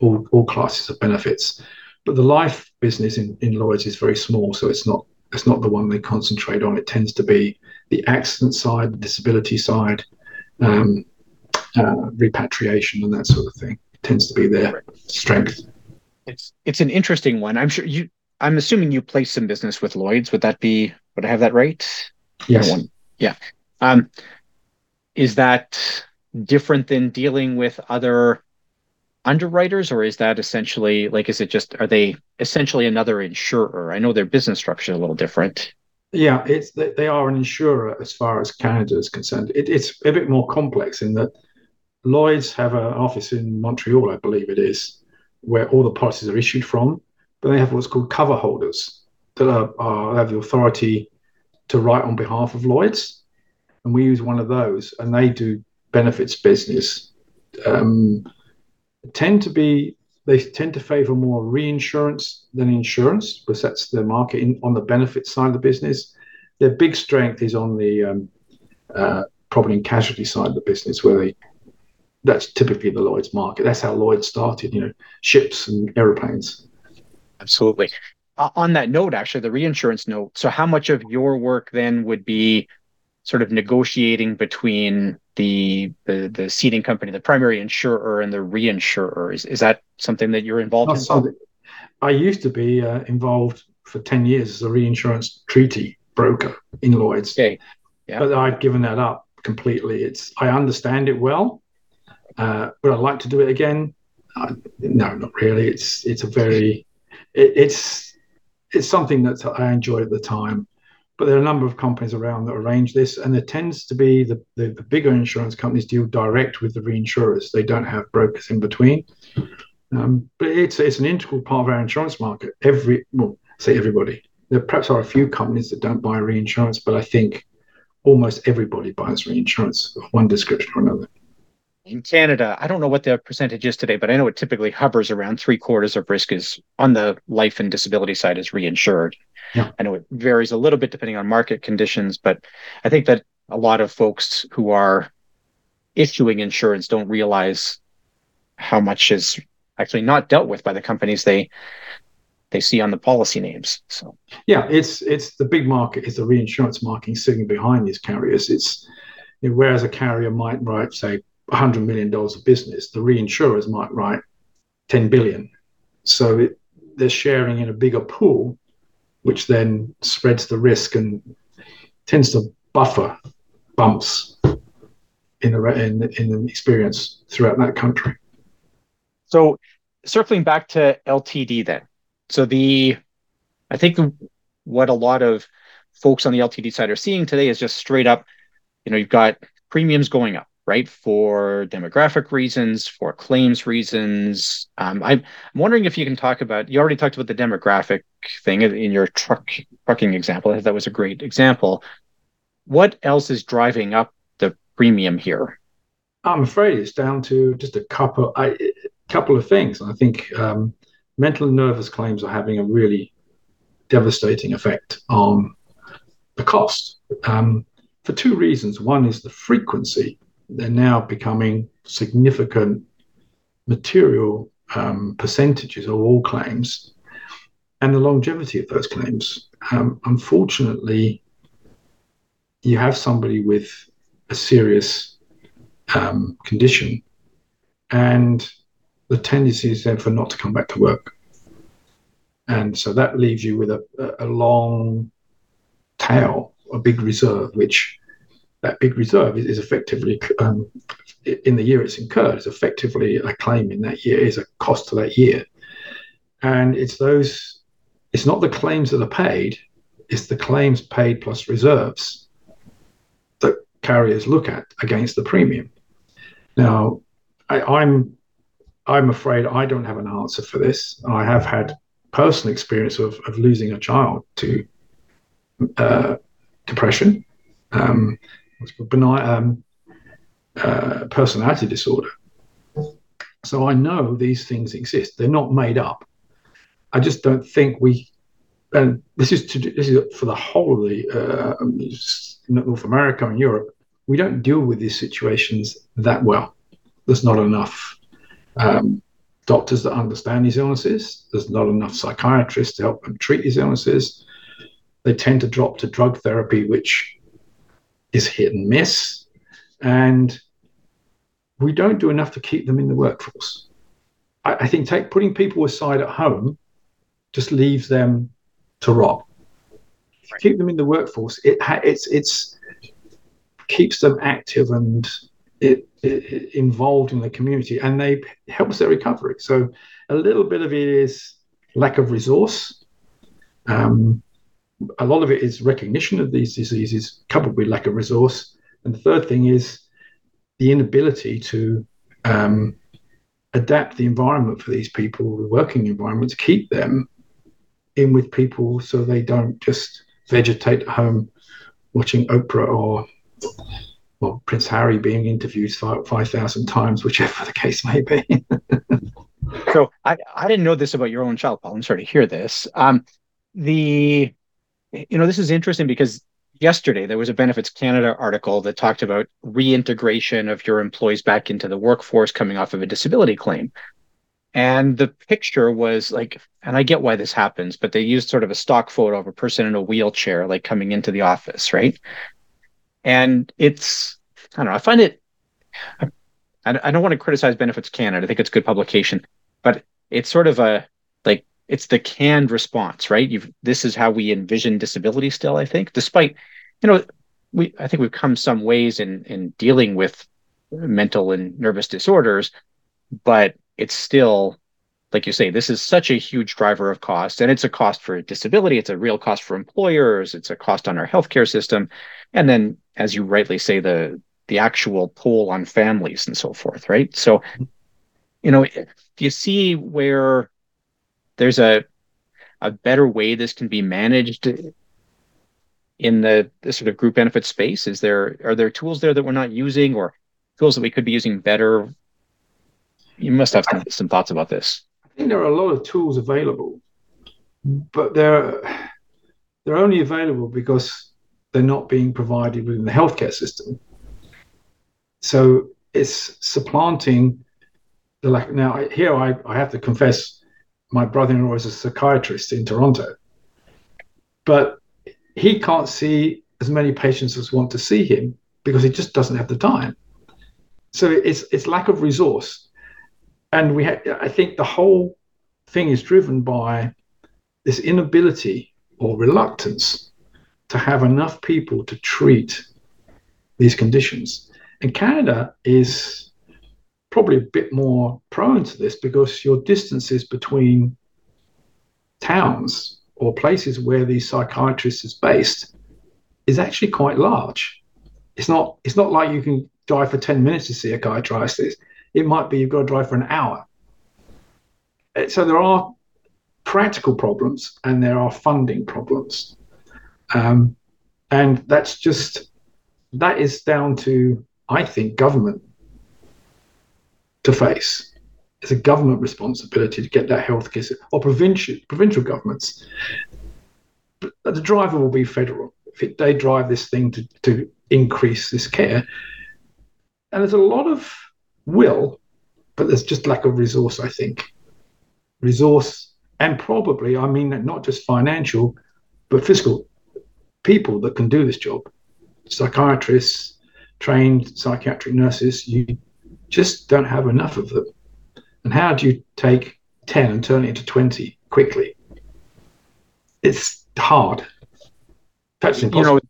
all, all classes of benefits. But the life business in, in Lloyd's is very small, so it's not it's not the one they concentrate on. It tends to be the accident side, the disability side, um, uh, repatriation, and that sort of thing. Tends to be their strength. It's it's an interesting one. I'm sure you. I'm assuming you place some business with Lloyd's. Would that be? Would I have that right? Yes. Yeah. Um, is that different than dealing with other underwriters, or is that essentially like? Is it just? Are they essentially another insurer? I know their business structure is a little different. Yeah, it's they are an insurer as far as Canada is concerned. It, it's a bit more complex in that Lloyd's have an office in Montreal, I believe it is, where all the policies are issued from. But they have what's called cover holders that are, are have the authority to write on behalf of Lloyd's, and we use one of those, and they do benefits business. Um, tend to be they tend to favor more reinsurance than insurance because that's the market in, on the benefit side of the business. Their big strength is on the um, uh, property and casualty side of the business, where they that's typically the Lloyd's market. That's how Lloyd started, you know, ships and aeroplanes. Absolutely. Uh, on that note, actually, the reinsurance note. So, how much of your work then would be sort of negotiating between the the, the ceding company, the primary insurer, and the reinsurer? Is, is that something that you're involved Not in? Something. I used to be uh, involved for 10 years as a reinsurance treaty broker in Lloyd's. Okay. Yeah. But I've given that up completely. It's I understand it well, uh, would I like to do it again? Uh, no, not really. It's it's a very it, it's it's something that I enjoyed at the time. But there are a number of companies around that arrange this, and there tends to be the, the, the bigger insurance companies deal direct with the reinsurers. They don't have brokers in between. Um, but it's it's an integral part of our insurance market. Every well, say everybody. There perhaps are a few companies that don't buy reinsurance, but I think almost everybody buys reinsurance of one description or another in Canada, I don't know what the percentage is today, but I know it typically hovers around three quarters of risk is on the life and disability side is reinsured. Yeah. I know it varies a little bit depending on market conditions, but I think that a lot of folks who are issuing insurance don't realize how much is actually not dealt with by the companies they they see on the policy names. So yeah, it's it's the big market is the reinsurance market sitting behind these carriers. It's whereas a carrier might write say $100 million of business, the reinsurers might write 10 billion. So it, they're sharing in a bigger pool, which then spreads the risk and tends to buffer bumps in the in, in the experience throughout that country. So circling back to LTD then. So the I think what a lot of folks on the LTD side are seeing today is just straight up, you know, you've got premiums going up right? For demographic reasons, for claims reasons. Um, I'm wondering if you can talk about, you already talked about the demographic thing in your truck trucking example. That was a great example. What else is driving up the premium here? I'm afraid it's down to just a couple, couple of things. I think um, mental and nervous claims are having a really devastating effect on the cost um, for two reasons. One is the frequency they're now becoming significant material um, percentages of all claims and the longevity of those claims. Um, unfortunately, you have somebody with a serious um, condition, and the tendency is then for not to come back to work. And so that leaves you with a, a long tail, a big reserve, which that big reserve is, is effectively um, in the year it's incurred is effectively a claim in that year is a cost to that year. And it's those it's not the claims that are paid it's the claims paid plus reserves that carriers look at against the premium. Now I, i'm i'm afraid i don't have an answer for this. I have had personal experience of, of losing a child to uh, depression. Um, benign um, uh, personality disorder. So I know these things exist. They're not made up. I just don't think we, and this is to this is for the whole of the uh, North America and Europe. We don't deal with these situations that well. There's not enough um, doctors that understand these illnesses. There's not enough psychiatrists to help them treat these illnesses. They tend to drop to drug therapy, which is hit and miss. And we don't do enough to keep them in the workforce. I, I think take, putting people aside at home just leaves them to rot. Right. Keep them in the workforce. It it's it's keeps them active and it, it, involved in the community, and they helps their recovery. So a little bit of it is lack of resource. Um, a lot of it is recognition of these diseases coupled with lack of resource. And the third thing is the inability to um, adapt the environment for these people, the working environment, to keep them in with people so they don't just vegetate at home watching Oprah or well, Prince Harry being interviewed 5,000 times, whichever the case may be. so I, I didn't know this about your own child, Paul. I'm sorry to hear this. Um, the, you know, this is interesting because yesterday there was a Benefits Canada article that talked about reintegration of your employees back into the workforce coming off of a disability claim. And the picture was like, and I get why this happens, but they used sort of a stock photo of a person in a wheelchair, like coming into the office, right? And it's, I don't know, I find it, I, don't want to criticize Benefits Canada. I think it's good publication, but it's sort of a, like, it's the canned response, right? You've this is how we envision disability still, I think, despite, you know, we I think we've come some ways in in dealing with mental and nervous disorders, but it's still like you say, this is such a huge driver of cost, and it's a cost for disability. It's a real cost for employers. It's a cost on our healthcare system, and then, as you rightly say, the the actual pull on families and so forth, right? So, you know, do you see where there's a a better way this can be managed in the, the sort of group benefit space? Is there are there tools there that we're not using, or tools that we could be using better? You must have some, some thoughts about this. I think there are a lot of tools available, but they're they're only available because they're not being provided within the healthcare system. So it's supplanting the lack. Now, here I, I have to confess my brother-in-law is a psychiatrist in Toronto, but he can't see as many patients as want to see him because he just doesn't have the time. So it's it's lack of resource, and we ha- I think the whole thing is driven by this inability or reluctance to have enough people to treat these conditions. And Canada is probably a bit more prone to this because your distances between towns or places where the psychiatrist is based is actually quite large. It's not it's not like you can drive for 10 minutes to see a psychiatrist. it might be you've got to drive for an hour. Uh, so there are practical problems and there are funding problems. Um, and that's just that is down to I think government to face. It's a government responsibility to get that healthcare or provincial provincial governments. But the driver will be federal. If it, they drive this thing to, to increase this care, and there's a lot of will, but there's just lack of resource. I think resource and probably I mean not just financial, but fiscal people that can do this job, psychiatrists, trained psychiatric nurses. You just don't have enough of them. And how do you take 10 and turn it into 20 quickly? It's hard. That's impossible. You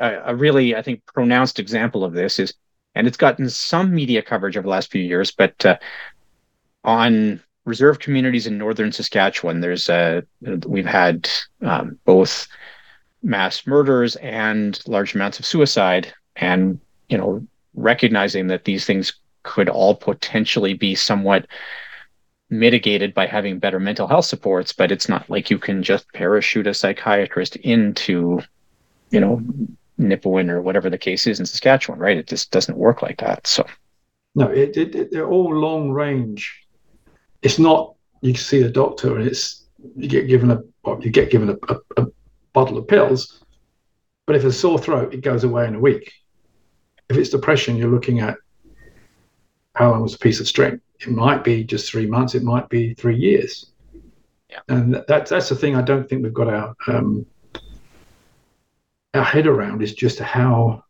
know, a, a really, I think, pronounced example of this is, and it's gotten some media coverage over the last few years, but uh, on reserve communities in northern Saskatchewan, there's a, we've had um, both mass murders and large amounts of suicide. And, you know, recognizing that these things could all potentially be somewhat mitigated by having better mental health supports, but it's not like you can just parachute a psychiatrist into, you know, Nipawin or whatever the case is in Saskatchewan, right? It just doesn't work like that. So, no, it, it, it, they're all long range. It's not you see the doctor and it's you get given a you get given a, a, a bottle of pills, but if a sore throat, it goes away in a week. If it's depression, you're looking at how long is a piece of string? It might be just three months. It might be three years. Yeah. And that's that's the thing. I don't think we've got our um, our head around is just how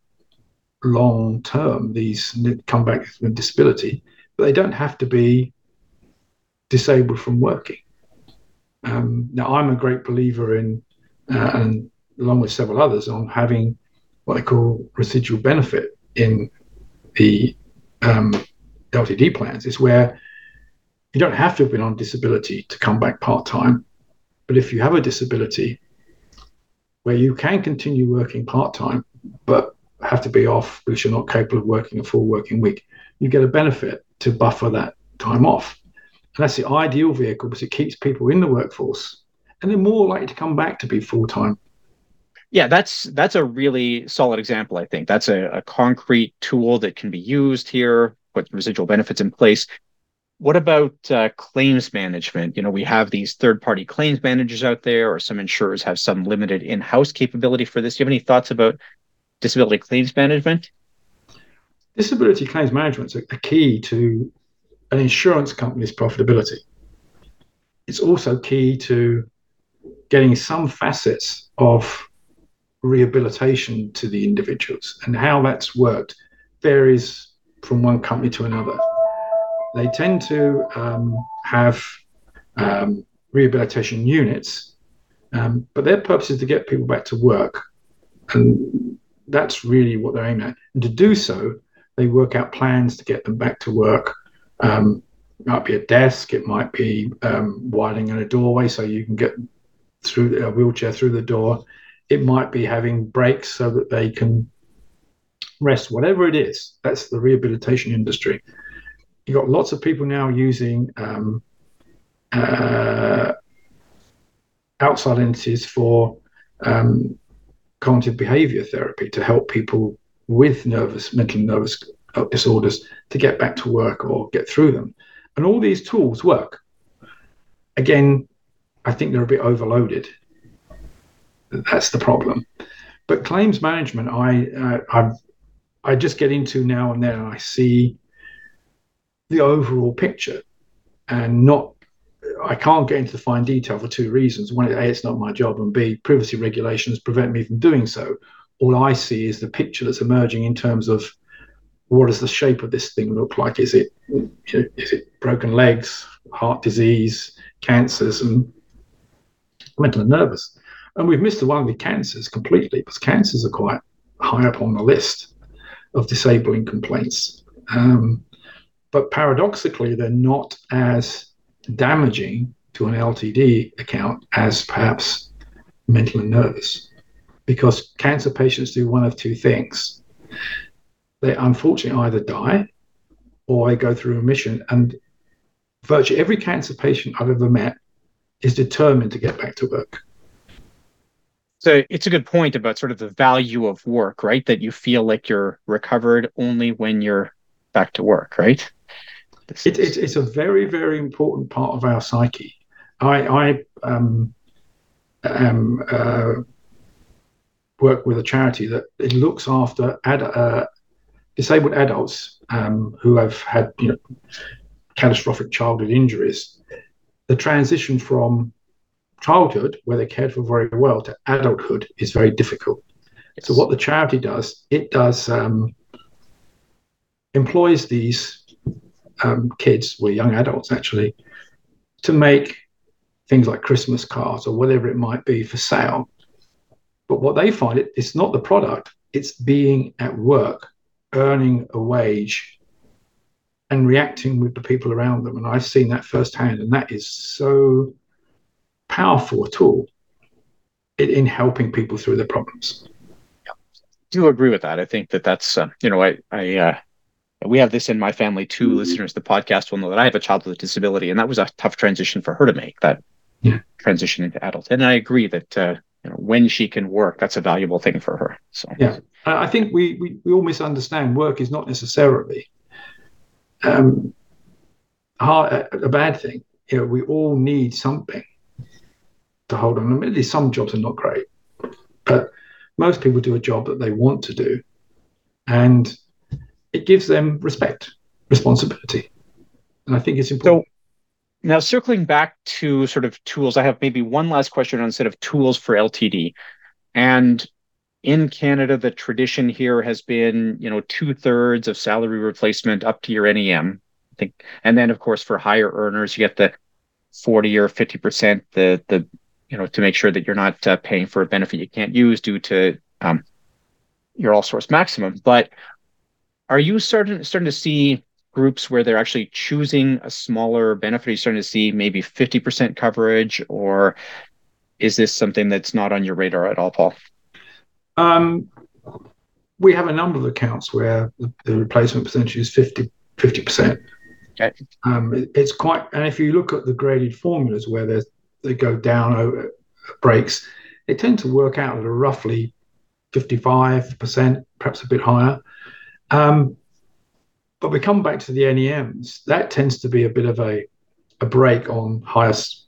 long term these come back with disability, but they don't have to be disabled from working. Um, now, I'm a great believer in, uh, and along with several others, on having what I call residual benefit in the um, LTD plans. Is where you don't have to have been on disability to come back part time, but if you have a disability where you can continue working part time, but have to be off because you're not capable of working a full working week, you get a benefit to buffer that time off. And that's the ideal vehicle because it keeps people in the workforce and they're more likely to come back to be full time. Yeah, that's that's a really solid example. I think that's a, a concrete tool that can be used here. Put residual benefits in place. What about uh, claims management? You know, we have these third-party claims managers out there, or some insurers have some limited in-house capability for this. Do you have any thoughts about disability claims management? Disability claims management is a key to an insurance company's profitability. It's also key to getting some facets of rehabilitation to the individuals and how that's worked varies from one company to another. They tend to um, have um, rehabilitation units, um, but their purpose is to get people back to work. And that's really what they're aiming at. And to do so, they work out plans to get them back to work. Um, it might be a desk, it might be um, widening in a doorway so you can get through a wheelchair through the door. It might be having breaks so that they can rest, whatever it is. That's the rehabilitation industry. You've got lots of people now using um, uh, outside entities for um, cognitive behavior therapy to help people with nervous, mental nervous disorders to get back to work or get through them. And all these tools work. Again, I think they're a bit overloaded. That's the problem. But claims management, I uh, I I just get into now and then. I see the overall picture, and not I can't get into the fine detail for two reasons. One, A, it's not my job, and B, privacy regulations prevent me from doing so. All I see is the picture that's emerging in terms of what does the shape of this thing look like? Is it is it broken legs, heart disease, cancers, and mental and nervous? And we've missed the one the cancers completely because cancers are quite high up on the list of disabling complaints. Um, but paradoxically, they're not as damaging to an LTD account as perhaps mental and nervous. Because cancer patients do one of two things. They unfortunately either die or they go through remission. And virtually every cancer patient I've ever met is determined to get back to work. So it's a good point about sort of the value of work, right? That you feel like you're recovered only when you're back to work, right? It, it, it's a very, very important part of our psyche. I, I um, um, uh, work with a charity that it looks after ad, uh, disabled adults um, who have had you know, catastrophic childhood injuries. The transition from childhood, where they're cared for very well, to adulthood is very difficult. Yes. So what the charity does, it does um, employs these um, kids or young adults actually to make things like Christmas cards or whatever it might be for sale. But what they find it, it's not the product, it's being at work, earning a wage and reacting with the people around them. And I've seen that firsthand, and that is so powerful tool in, in helping people through their problems. Yeah. I do agree with that. I think that that's, uh, you know, I, I, uh, we have this in my family too. Mm-hmm. Listeners to the podcast will know that I have a child with a disability, and that was a tough transition for her to make. That yeah. transition into adulthood. and I agree that uh, you know when she can work, that's a valuable thing for her. So yeah, I think we we, we all misunderstand work is not necessarily um, hard, a bad thing. You know, we all need something to hold on. Admittedly, some jobs are not great, but most people do a job that they want to do, and it gives them respect. responsibility. And I think it's important. So, now, circling back to sort of tools, I have maybe one last question on set of tools for LTD. And in Canada, the tradition here has been, you know, two thirds of salary replacement up to your NEM. I think, and then of course for higher earners, you get the forty or fifty percent, the the you know, to make sure that you're not uh, paying for a benefit you can't use due to um, your all source maximum. But are you starting starting to see groups where they're actually choosing a smaller benefit? Are you starting to see maybe 50% coverage, or is this something that's not on your radar at all, Paul? Um, we have a number of accounts where the, the replacement percentage is 50 percent. Okay. Um, it, it's quite, and if you look at the graded formulas where they go down over breaks, they tend to work out at a roughly 55 percent, perhaps a bit higher. Um, but we come back to the NEMs. That tends to be a bit of a a break on highest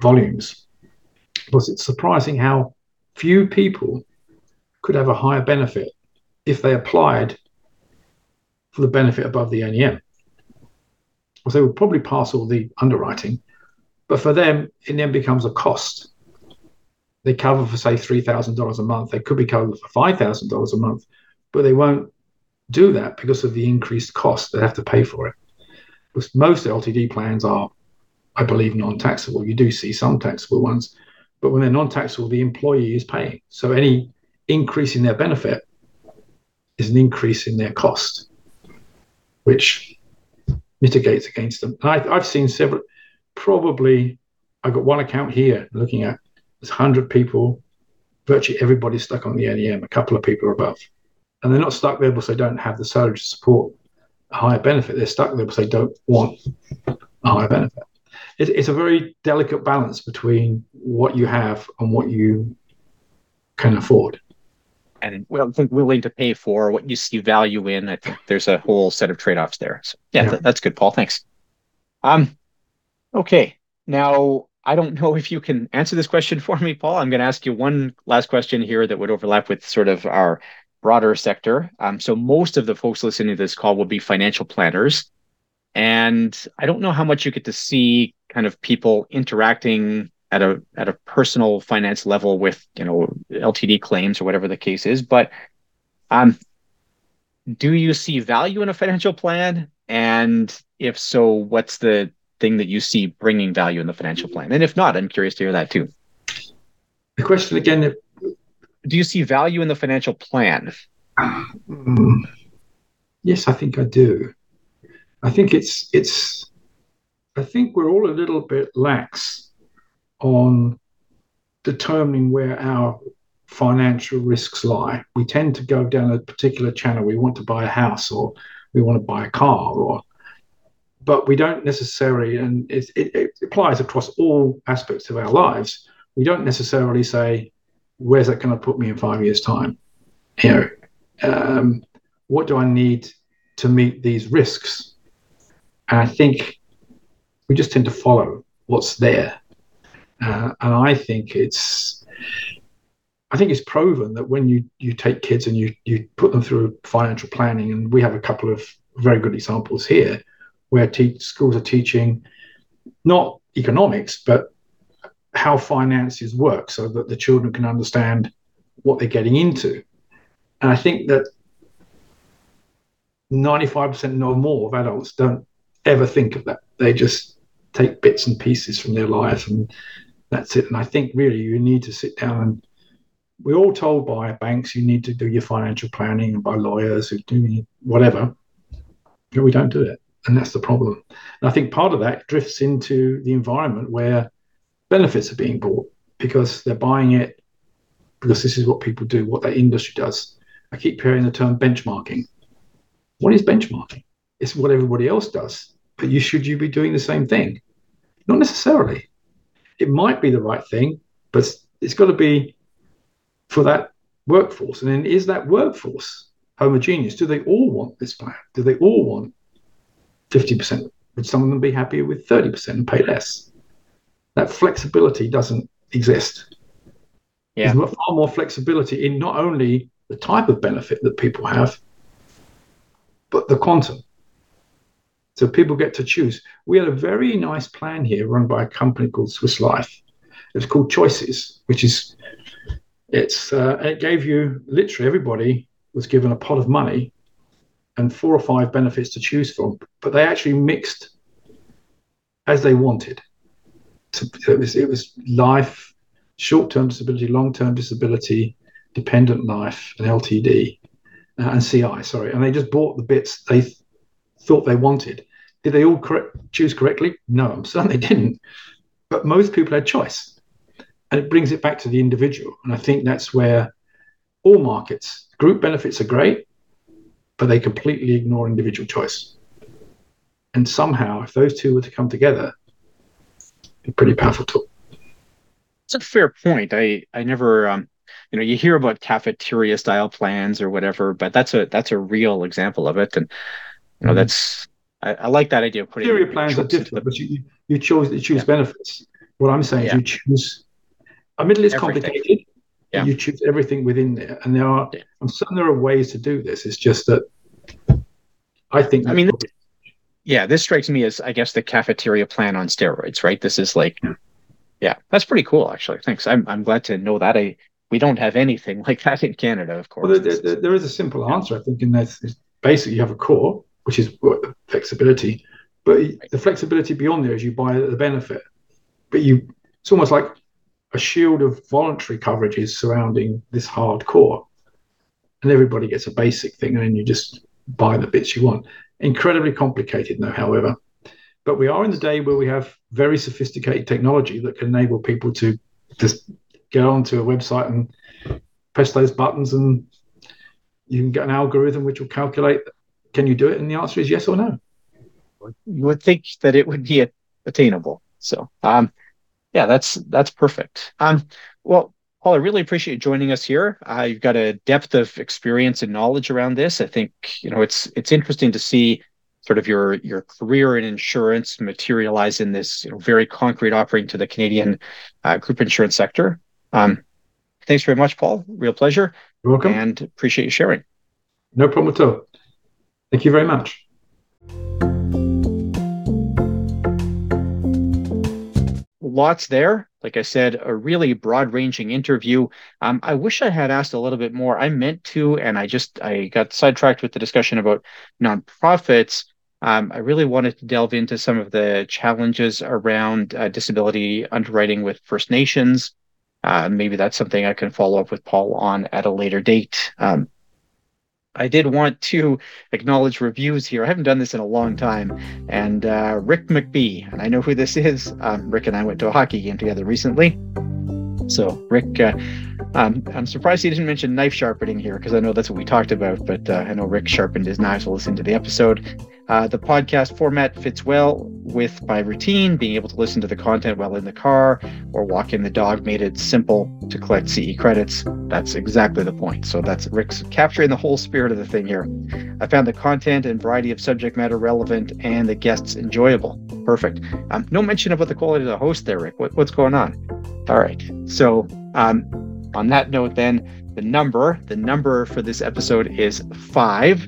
volumes. Because it's surprising how few people could have a higher benefit if they applied for the benefit above the NEM. So they would probably pass all the underwriting, but for them, it then becomes a cost. They cover for, say, $3,000 a month. They could be covered for $5,000 a month, but they won't do that because of the increased cost they have to pay for it. Because most LTD plans are, I believe, non taxable. You do see some taxable ones, but when they're non taxable, the employee is paying. So any increase in their benefit is an increase in their cost, which mitigates against them. And I, have seen several, probably, I've got one account here looking at there's 100 people, virtually everybody's stuck on the NEM, a couple of people are above. And they're not stuck there because they don't have the salary to support a higher benefit. They're stuck there because they don't want a higher benefit. It, it's a very delicate balance between what you have and what you can afford and well, think willing to pay for what you see value in. I think there's a whole set of trade-offs there. So yeah, yeah. Th- that's good, Paul. Thanks. Um, okay. Now I don't know if you can answer this question for me, Paul. I'm going to ask you one last question here that would overlap with sort of our broader sector. Um, so most of the folks listening to this call will be financial planners, and I don't know how much you get to see kind of people interacting at a at a personal finance level with you know LTD claims or whatever the case is. But um, do you see value in a financial plan? And if so, what's the thing that you see bringing value in the financial plan? And if not, I'm curious to hear that too. The question again. Do you see value in the financial plan? Um, yes, I think I do. I think it's it's. I think we're all a little bit lax on determining where our financial risks lie. We tend to go down a particular channel. We want to buy a house or we want to buy a car or but we don't necessarily, and it, it, it applies across all aspects of our lives. We don't necessarily say, "Where's that going to put me in five years' time?" You know, um, what do I need to meet these risks? And I think we just tend to follow what's there uh, and I think it's I think it's proven that when you you take kids and you you put them through financial planning, and we have a couple of very good examples here where te- schools are teaching not economics but how finances work, so that the children can understand what they're getting into. And I think that 95% or more of adults don't ever think of that. They just take bits and pieces from their life and that's it. And I think really you need to sit down and we're all told by banks you need to do your financial planning and by lawyers who do whatever. But we don't do it. And that's the problem. And I think part of that drifts into the environment where benefits are being bought because they're buying it because this is what people do, what that industry does. I keep hearing the term benchmarking. What is benchmarking? It's what everybody else does. But you should you be doing the same thing? Not necessarily it might be the right thing, but it's got to be for that workforce. And then is that workforce homogeneous? Do they all want this plan? Do they all want 50%? Would some of them be happier with 30% and pay less? That flexibility doesn't exist. Yeah. There's far more flexibility in not only the type of benefit that people have, but the quantum. So people get to choose. We had a very nice plan here run by a company called Swiss Life. It was called Choices, which is it's uh, it gave you literally everybody was given a pot of money and four or five benefits to choose from, but they actually mixed as they wanted. So it was it was life, short-term disability, long-term disability, dependent life, and LTD, uh, and CI. Sorry, and they just bought the bits they th- thought they wanted. Did they all choose correctly? No, I'm certain they didn't. But most people had choice and it brings it back to the individual. And I think that's where all markets, group benefits are great, but they completely ignore individual choice. And somehow, if those two were to come together, it'd be pretty powerful tool. It's a fair point. I I never um, you know you hear about cafeteria style plans or whatever, but that's a that's a real example of it. And you know mm-hmm. that's I, I, like that idea of putting cafeteria plans are different, but you you chose you choose yeah. benefits. What I'm saying yeah. is you choose Admittedly, it's everything. complicated. Yeah. You choose everything within there, and there are. Yeah. I'm certain there are ways to do this. It's just that I think. I mean, probably... yeah, this strikes me as I guess the cafeteria plan on steroids, right? This is like, yeah, yeah that's pretty cool, actually. Thanks. I'm I'm glad to know that. I we don't have anything like that in Canada, of course. Well, there, there, there is a simple answer, I think, in that basically you have a core, which is flexibility, but right. the flexibility beyond there is you buy the benefit, but you it's almost like a shield of voluntary coverages surrounding this hardcore. And everybody gets a basic thing, and then you just buy the bits you want. Incredibly complicated, though, however. But we are in the day where we have very sophisticated technology that can enable people to just get onto a website and press those buttons, and you can get an algorithm which will calculate can you do it? And the answer is yes or no. You would think that it would be attainable. So, um, yeah, that's that's perfect. Um, well, Paul, I really appreciate you joining us here. Uh, you've got a depth of experience and knowledge around this. I think you know it's it's interesting to see sort of your your career in insurance materialize in this you know, very concrete offering to the Canadian uh, group insurance sector. Um, thanks very much, Paul. Real pleasure. You're welcome. And appreciate you sharing. No problem at all. Thank you very much. Lots there. Like I said, a really broad ranging interview. Um, I wish I had asked a little bit more. I meant to, and I just I got sidetracked with the discussion about nonprofits. Um, I really wanted to delve into some of the challenges around uh, disability underwriting with First Nations. Uh, maybe that's something I can follow up with Paul on at a later date. Um, I did want to acknowledge reviews here. I haven't done this in a long time. And uh, Rick McBee, and I know who this is. Um, Rick and I went to a hockey game together recently. So, Rick, uh, um, I'm surprised he didn't mention knife sharpening here because I know that's what we talked about. But uh, I know Rick sharpened his knives. We'll listen to the episode. Uh, the podcast format fits well with my routine. Being able to listen to the content while in the car or walking the dog made it simple to collect CE credits. That's exactly the point. So that's Rick's capturing the whole spirit of the thing here. I found the content and variety of subject matter relevant and the guests enjoyable. Perfect. Um, no mention about the quality of the host there, Rick. What, what's going on? All right. So um, on that note, then the number, the number for this episode is five.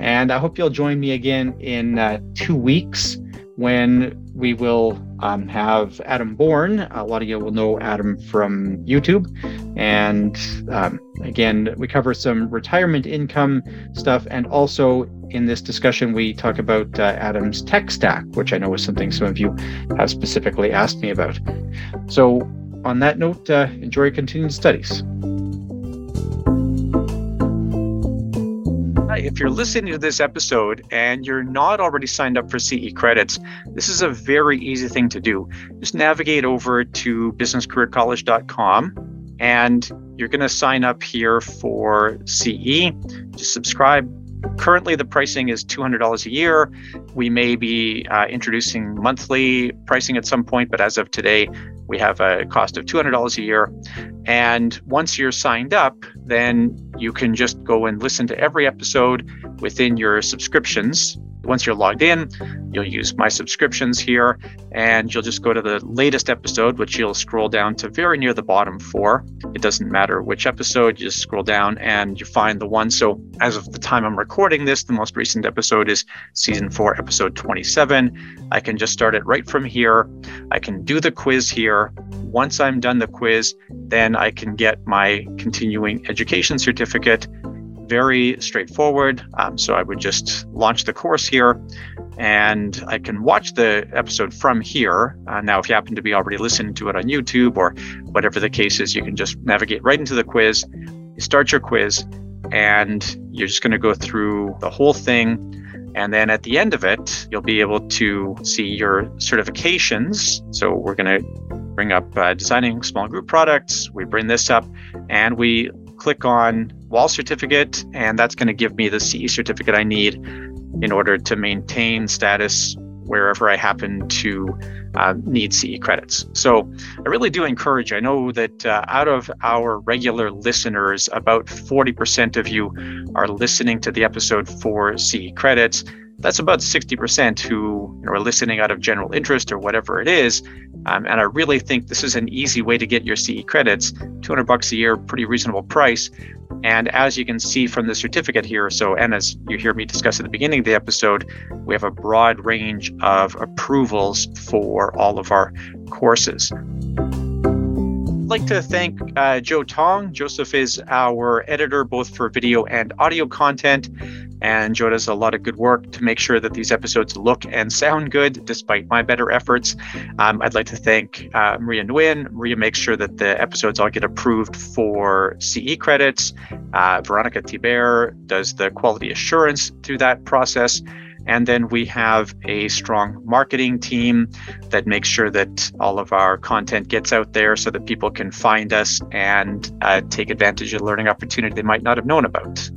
And I hope you'll join me again in uh, two weeks when we will um, have Adam Bourne. A lot of you will know Adam from YouTube. And um, again, we cover some retirement income stuff. And also in this discussion, we talk about uh, Adam's tech stack, which I know is something some of you have specifically asked me about. So, on that note, uh, enjoy continued studies. Uh, if you're listening to this episode and you're not already signed up for CE credits, this is a very easy thing to do. Just navigate over to businesscareercollege.com and you're going to sign up here for CE. Just subscribe. Currently, the pricing is $200 a year. We may be uh, introducing monthly pricing at some point, but as of today, we have a cost of $200 a year. And once you're signed up, then you can just go and listen to every episode within your subscriptions. Once you're logged in, you'll use my subscriptions here and you'll just go to the latest episode, which you'll scroll down to very near the bottom for. It doesn't matter which episode, you just scroll down and you find the one. So, as of the time I'm recording this, the most recent episode is season four, episode 27. I can just start it right from here. I can do the quiz here. Once I'm done the quiz, then I can get my continuing education certificate very straightforward. Um, so I would just launch the course here and I can watch the episode from here. Uh, now, if you happen to be already listening to it on YouTube or whatever the case is, you can just navigate right into the quiz, you start your quiz, and you're just going to go through the whole thing. And then at the end of it, you'll be able to see your certifications. So we're going to bring up uh, designing small group products. We bring this up and we click on wall certificate, and that's going to give me the CE certificate I need in order to maintain status wherever I happen to uh, need CE credits. So I really do encourage, I know that uh, out of our regular listeners, about 40% of you are listening to the episode for CE credits. That's about 60% who you know, are listening out of general interest or whatever it is. Um, and I really think this is an easy way to get your CE credits. 200 bucks a year, pretty reasonable price. And as you can see from the certificate here, so and as you hear me discuss at the beginning of the episode, we have a broad range of approvals for all of our courses. Like to thank uh, Joe Tong. Joseph is our editor both for video and audio content. And Joe does a lot of good work to make sure that these episodes look and sound good, despite my better efforts. Um, I'd like to thank uh, Maria Nguyen. Maria makes sure that the episodes all get approved for CE credits. Uh, Veronica Tiber does the quality assurance through that process. And then we have a strong marketing team that makes sure that all of our content gets out there so that people can find us and uh, take advantage of learning opportunity they might not have known about.